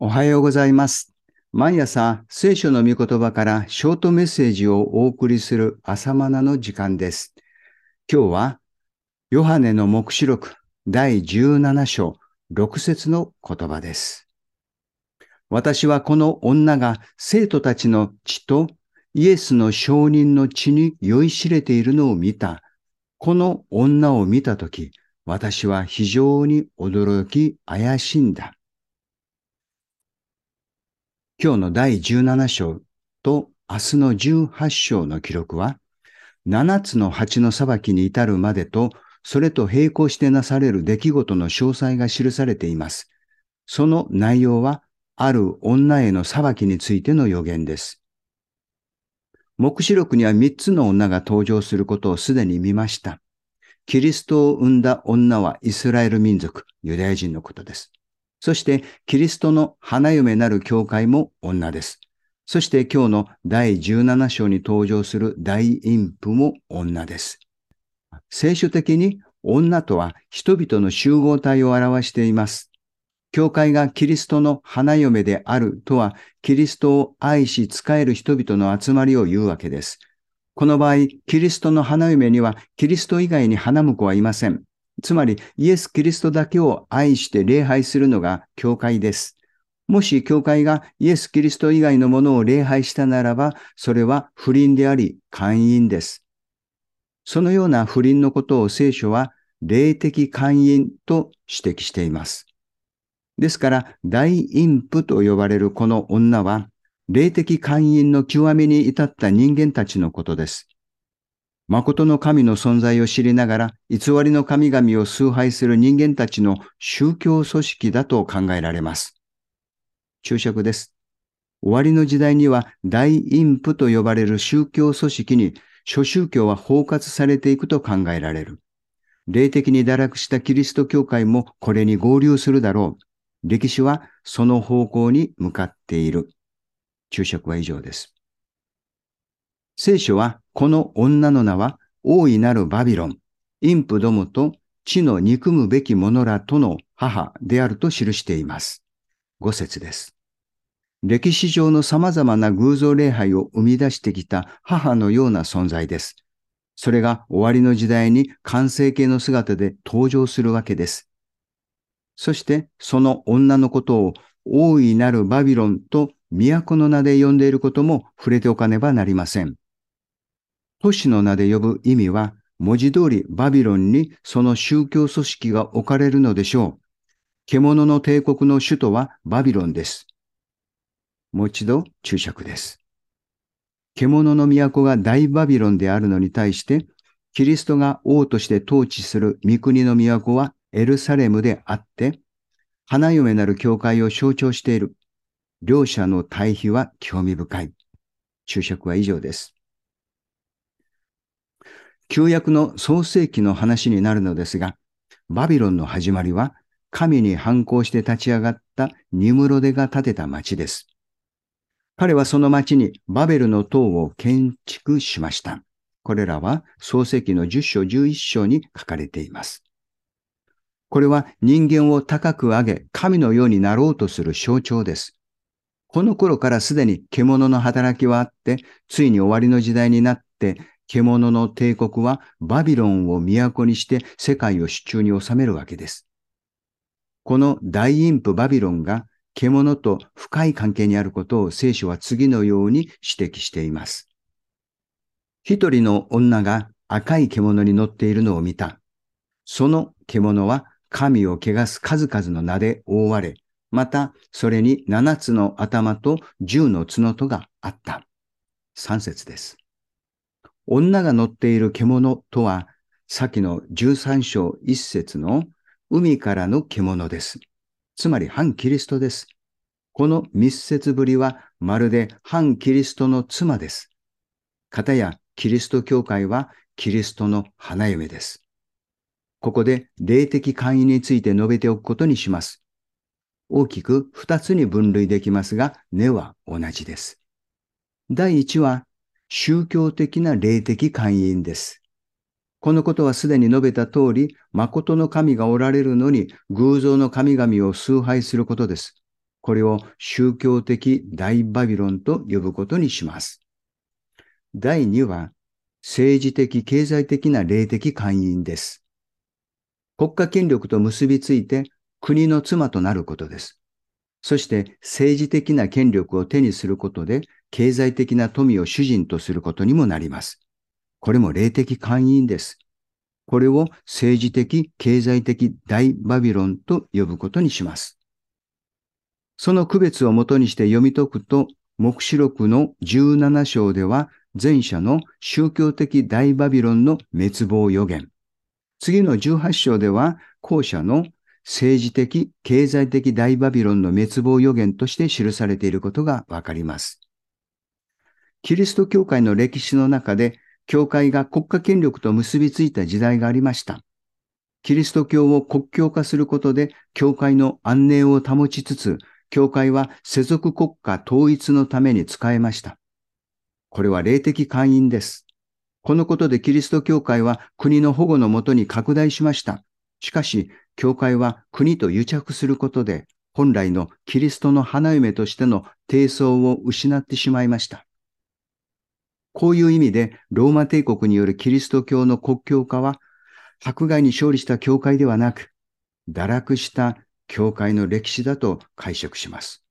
おはようございます。毎朝、聖書の御言葉からショートメッセージをお送りする朝マナの時間です。今日は、ヨハネの目視録第17章6節の言葉です。私はこの女が生徒たちの血とイエスの証人の血に酔いしれているのを見た。この女を見たとき、私は非常に驚き怪しんだ。今日の第17章と明日の18章の記録は、7つの蜂の裁きに至るまでと、それと並行してなされる出来事の詳細が記されています。その内容は、ある女への裁きについての予言です。目視録には3つの女が登場することをすでに見ました。キリストを生んだ女はイスラエル民族、ユダヤ人のことです。そして、キリストの花嫁なる教会も女です。そして今日の第17章に登場する大陰譜も女です。聖書的に女とは人々の集合体を表しています。教会がキリストの花嫁であるとは、キリストを愛し仕える人々の集まりを言うわけです。この場合、キリストの花嫁にはキリスト以外に花婿はいません。つまり、イエス・キリストだけを愛して礼拝するのが教会です。もし教会がイエス・キリスト以外のものを礼拝したならば、それは不倫であり、勧誘です。そのような不倫のことを聖書は、霊的勧誘と指摘しています。ですから、大陰譜と呼ばれるこの女は、霊的勧誘の極めに至った人間たちのことです。誠の神の存在を知りながら、偽りの神々を崇拝する人間たちの宗教組織だと考えられます。注釈です。終わりの時代には大陰譜と呼ばれる宗教組織に諸宗教は包括されていくと考えられる。霊的に堕落したキリスト教会もこれに合流するだろう。歴史はその方向に向かっている。注釈は以上です。聖書はこの女の名は大いなるバビロン、陰譜どもと地の憎むべき者らとの母であると記しています。五節です。歴史上の様々な偶像礼拝を生み出してきた母のような存在です。それが終わりの時代に完成形の姿で登場するわけです。そしてその女のことを大いなるバビロンと都の名で呼んでいることも触れておかねばなりません。都市の名で呼ぶ意味は文字通りバビロンにその宗教組織が置かれるのでしょう。獣の帝国の首都はバビロンです。もう一度注釈です。獣の都が大バビロンであるのに対して、キリストが王として統治する御国の都はエルサレムであって、花嫁なる教会を象徴している。両者の対比は興味深い。注釈は以上です。旧約の創世記の話になるのですが、バビロンの始まりは神に反抗して立ち上がったニムロデが建てた町です。彼はその町にバベルの塔を建築しました。これらは創世記の10章11章に書かれています。これは人間を高く上げ、神のようになろうとする象徴です。この頃からすでに獣の働きはあって、ついに終わりの時代になって、獣の帝国はバビロンを都にして世界を手中に収めるわけです。この大陰譜バビロンが獣と深い関係にあることを聖書は次のように指摘しています。一人の女が赤い獣に乗っているのを見た。その獣は神を汚す数々の名で覆われ、またそれに七つの頭と十の角とがあった。三節です。女が乗っている獣とは、先の十三章一節の海からの獣です。つまり反キリストです。この密接ぶりはまるで反キリストの妻です。方やキリスト教会はキリストの花嫁です。ここで霊的寛易について述べておくことにします。大きく二つに分類できますが、根は同じです。第一は宗教的な霊的寛易です。このことはすでに述べた通り、誠の神がおられるのに偶像の神々を崇拝することです。これを宗教的大バビロンと呼ぶことにします。第2は、政治的経済的な霊的会員です。国家権力と結びついて国の妻となることです。そして政治的な権力を手にすることで経済的な富を主人とすることにもなります。これも霊的会員です。これを政治的、経済的大バビロンと呼ぶことにします。その区別をもとにして読み解くと、目視録の17章では、前者の宗教的大バビロンの滅亡予言。次の18章では、後者の政治的、経済的大バビロンの滅亡予言として記されていることがわかります。キリスト教会の歴史の中で、教会が国家権力と結びついた時代がありました。キリスト教を国教化することで、教会の安寧を保ちつつ、教会は世俗国家統一のために使えました。これは霊的会員です。このことでキリスト教会は国の保護のもとに拡大しました。しかし、教会は国と癒着することで、本来のキリストの花嫁としての低層を失ってしまいました。こういう意味で、ローマ帝国によるキリスト教の国教化は、迫害に勝利した教会ではなく、堕落した教会の歴史だと解釈します。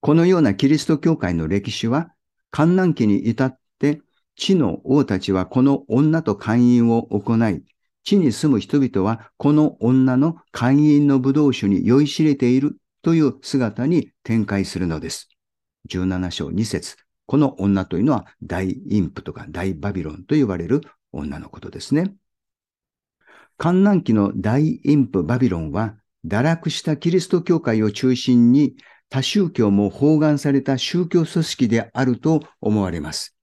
このようなキリスト教会の歴史は、観難期に至って地の王たちはこの女と会員を行い、地に住む人々はこの女の会員の武道酒に酔いしれているという姿に展開するのです。17章2節この女というのは大インプとか大バビロンと呼ばれる女のことですね。観難期の大インプバビロンは堕落したキリスト教会を中心に他宗教も包含された宗教組織であると思われます。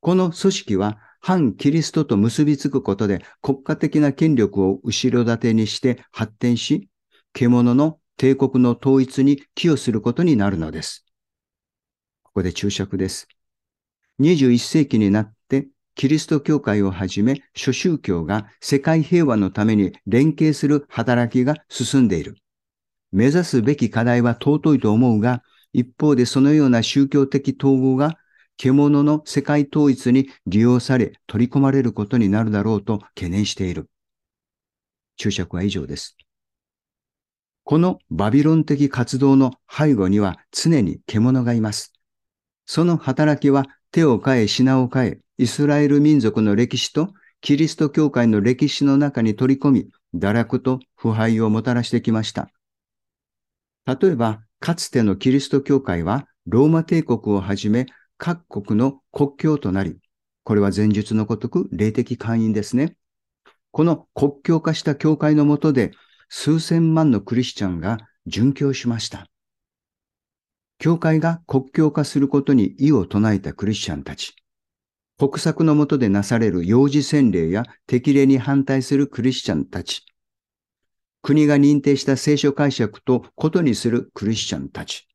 この組織は反キリストと結びつくことで国家的な権力を後ろ盾にして発展し、獣の帝国の統一に寄与することになるのです。ここで注釈です。21世紀になってキリスト教会をはじめ諸宗教が世界平和のために連携する働きが進んでいる。目指すべき課題は尊いと思うが、一方でそのような宗教的統合が獣の世界統一に利用され取り込まれることになるだろうと懸念している。注釈は以上です。このバビロン的活動の背後には常に獣がいます。その働きは手を変え品を変え、イスラエル民族の歴史とキリスト教会の歴史の中に取り込み、堕落と腐敗をもたらしてきました。例えば、かつてのキリスト教会は、ローマ帝国をはじめ、各国の国境となり、これは前述のごとく霊的会員ですね。この国境化した教会のもとで、数千万のクリスチャンが殉教しました。教会が国境化することに異を唱えたクリスチャンたち。国策の下でなされる幼児洗礼や適齢に反対するクリスチャンたち。国が認定した聖書解釈とことにするクリスチャンたち。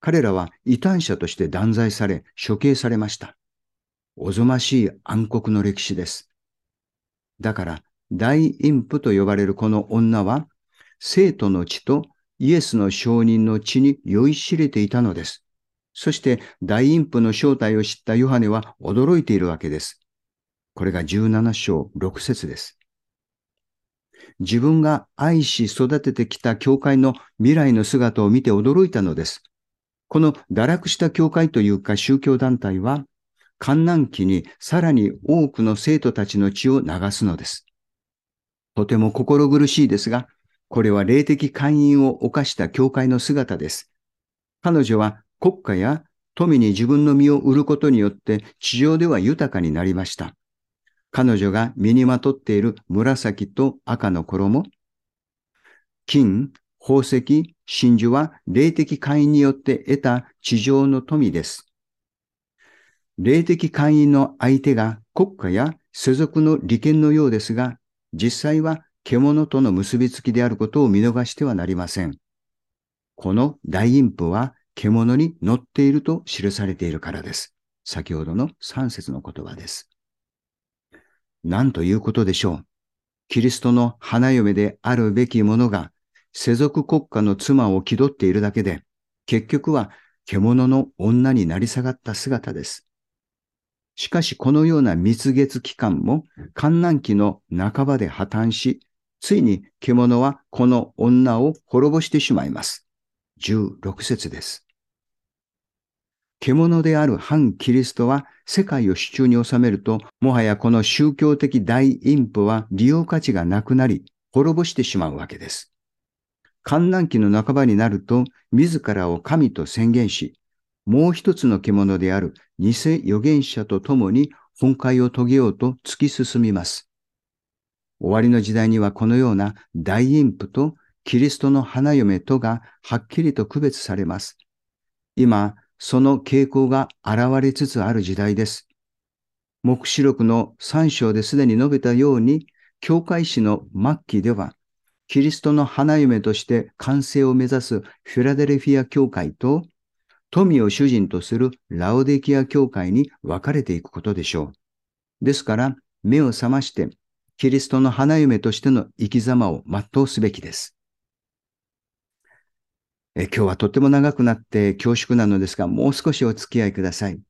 彼らは異端者として断罪され、処刑されました。おぞましい暗黒の歴史です。だから、大陰譜と呼ばれるこの女は、生徒の血とイエスの証人の血に酔いしれていたのです。そして大陰譜の正体を知ったヨハネは驚いているわけです。これが17章6節です。自分が愛し育ててきた教会の未来の姿を見て驚いたのです。この堕落した教会というか宗教団体は、観難期にさらに多くの生徒たちの血を流すのです。とても心苦しいですが、これは霊的会員を犯した教会の姿です。彼女は国家や富に自分の身を売ることによって地上では豊かになりました。彼女が身にまとっている紫と赤の衣、金、宝石、真珠は霊的会員によって得た地上の富です。霊的会員の相手が国家や世俗の利権のようですが、実際は獣との結びつきであることを見逃してはなりません。この大陰譜は獣に乗っていると記されているからです。先ほどの3節の言葉です。何ということでしょう。キリストの花嫁であるべきものが、世俗国家の妻を気取っているだけで、結局は獣の女になり下がった姿です。しかしこのような蜜月期間も観覧期の半ばで破綻し、ついに獣はこの女を滅ぼしてしまいます。16節です。獣である反キリストは世界を手中に収めると、もはやこの宗教的大陰譜は利用価値がなくなり、滅ぼしてしまうわけです。観覧期の半ばになると、自らを神と宣言し、もう一つの獣である偽預言者と共に本会を遂げようと突き進みます。終わりの時代にはこのような大陰譜とキリストの花嫁とがはっきりと区別されます。今、その傾向が現れつつある時代です。目視録の3章ですでに述べたように、教会史の末期では、キリストの花嫁として完成を目指すフィラデルフィア教会と、富を主人とするラオデキア教会に分かれていくことでしょう。ですから、目を覚まして、キリストの花嫁としての生き様を全うすべきです。え今日はとっても長くなって恐縮なのですが、もう少しお付き合いください。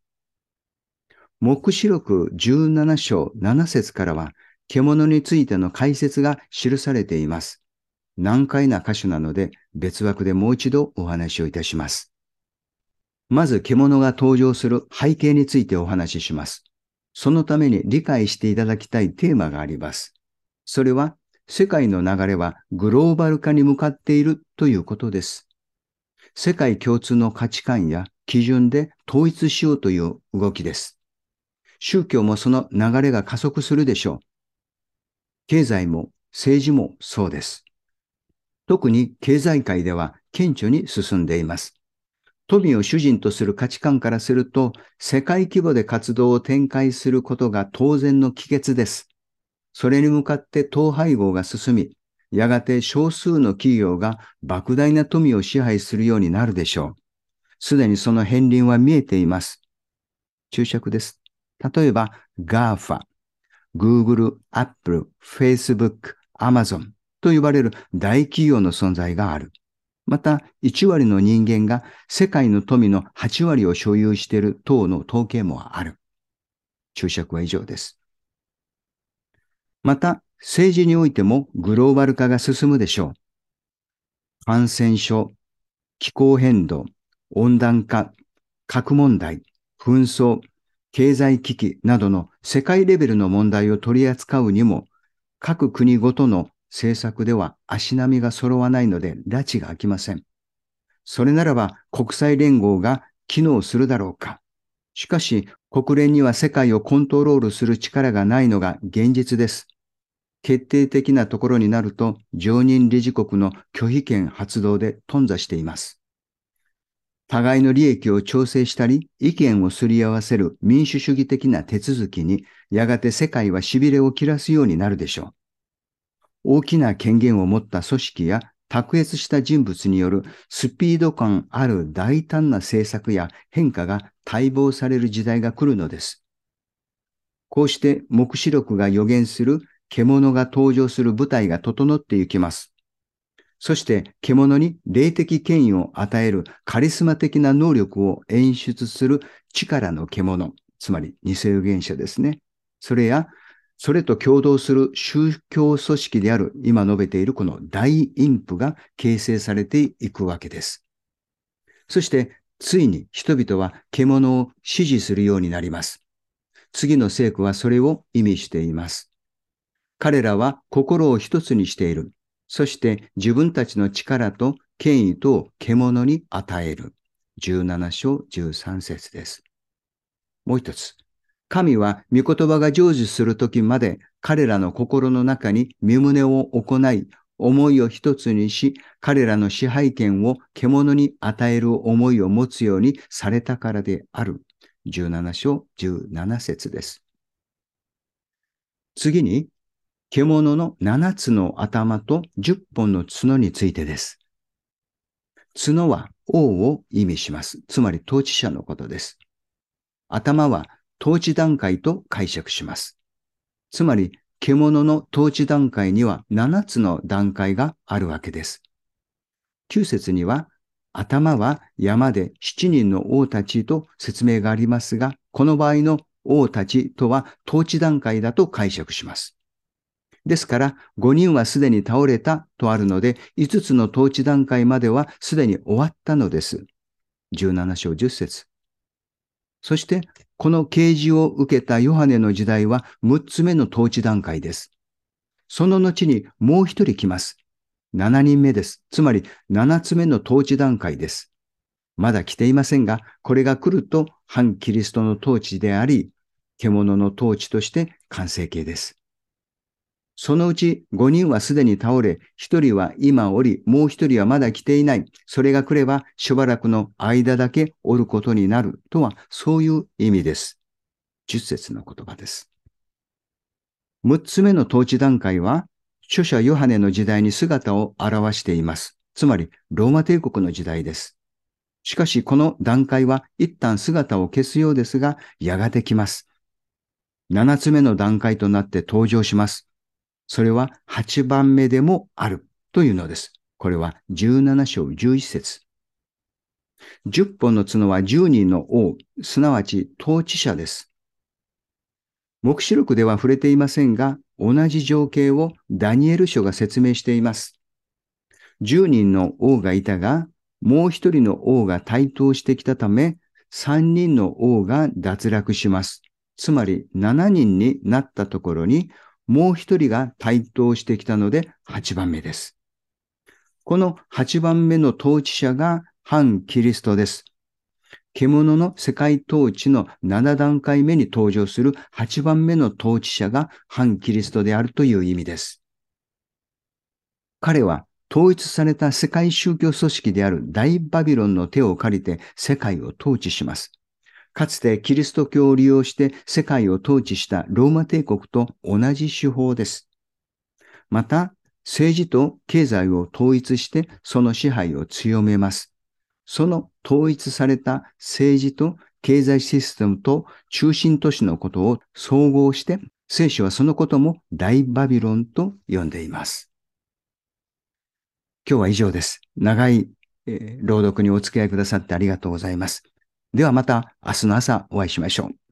目視録17章7節からは、獣についての解説が記されています。難解な箇所なので、別枠でもう一度お話をいたします。まず獣が登場する背景についてお話しします。そのために理解していただきたいテーマがあります。それは、世界の流れはグローバル化に向かっているということです。世界共通の価値観や基準で統一しようという動きです。宗教もその流れが加速するでしょう。経済も政治もそうです。特に経済界では顕著に進んでいます。富を主人とする価値観からすると、世界規模で活動を展開することが当然の帰結です。それに向かって統廃合が進み、やがて少数の企業が莫大な富を支配するようになるでしょう。すでにその片鱗は見えています。注釈です。例えば、GAFA、Google、Apple、Facebook、Amazon と呼ばれる大企業の存在がある。また、1割の人間が世界の富の8割を所有している等の統計もある。注釈は以上です。また、政治においてもグローバル化が進むでしょう。感染症、気候変動、温暖化、核問題、紛争、経済危機などの世界レベルの問題を取り扱うにも、各国ごとの政策では足並みが揃わないので拉致が開きません。それならば国際連合が機能するだろうか。しかし国連には世界をコントロールする力がないのが現実です。決定的なところになると常任理事国の拒否権発動で頓挫しています。互いの利益を調整したり、意見をすり合わせる民主主義的な手続きに、やがて世界は痺れを切らすようになるでしょう。大きな権限を持った組織や卓越した人物によるスピード感ある大胆な政策や変化が待望される時代が来るのです。こうして目視録が予言する獣が登場する舞台が整っていきます。そして獣に霊的権威を与えるカリスマ的な能力を演出する力の獣、つまり偽預言者ですね。それやそれと共同する宗教組織である今述べているこの大陰譜が形成されていくわけです。そしてついに人々は獣を支持するようになります。次の聖句はそれを意味しています。彼らは心を一つにしている。そして自分たちの力と権威と獣に与える。17章13節です。もう一つ。神は御言葉が成就するときまで彼らの心の中に身旨を行い、思いを一つにし、彼らの支配権を獣に与える思いを持つようにされたからである。17章17節です。次に、獣の7つの頭と10本の角についてです。角は王を意味します。つまり統治者のことです。頭は統治段階と解釈します。つまり、獣の統治段階には7つの段階があるわけです。9節には、頭は山で7人の王たちと説明がありますが、この場合の王たちとは統治段階だと解釈します。ですから、5人はすでに倒れたとあるので、5つの統治段階まではすでに終わったのです。17章10節そして、この啓示を受けたヨハネの時代は6つ目の統治段階です。その後にもう一人来ます。7人目です。つまり7つ目の統治段階です。まだ来ていませんが、これが来ると反キリストの統治であり、獣の統治として完成形です。そのうち5人はすでに倒れ、1人は今おり、もう1人はまだ来ていない。それが来ればしばらくの間だけおることになるとは、そういう意味です。10節の言葉です。6つ目の統治段階は、著者ヨハネの時代に姿を現しています。つまり、ローマ帝国の時代です。しかし、この段階は一旦姿を消すようですが、やがて来ます。7つ目の段階となって登場します。それは8番目でもあるというのです。これは17章11節10本の角は10人の王、すなわち統治者です。目視録では触れていませんが、同じ情景をダニエル書が説明しています。10人の王がいたが、もう一人の王が台頭してきたため、3人の王が脱落します。つまり7人になったところに、もう一人が台頭してきたので8番目です。この8番目の統治者が反キリストです。獣の世界統治の7段階目に登場する8番目の統治者が反キリストであるという意味です。彼は統一された世界宗教組織である大バビロンの手を借りて世界を統治します。かつてキリスト教を利用して世界を統治したローマ帝国と同じ手法です。また、政治と経済を統一してその支配を強めます。その統一された政治と経済システムと中心都市のことを総合して、聖書はそのことも大バビロンと呼んでいます。今日は以上です。長い、えー、朗読にお付き合いくださってありがとうございます。ではまた明日の朝お会いしましょう。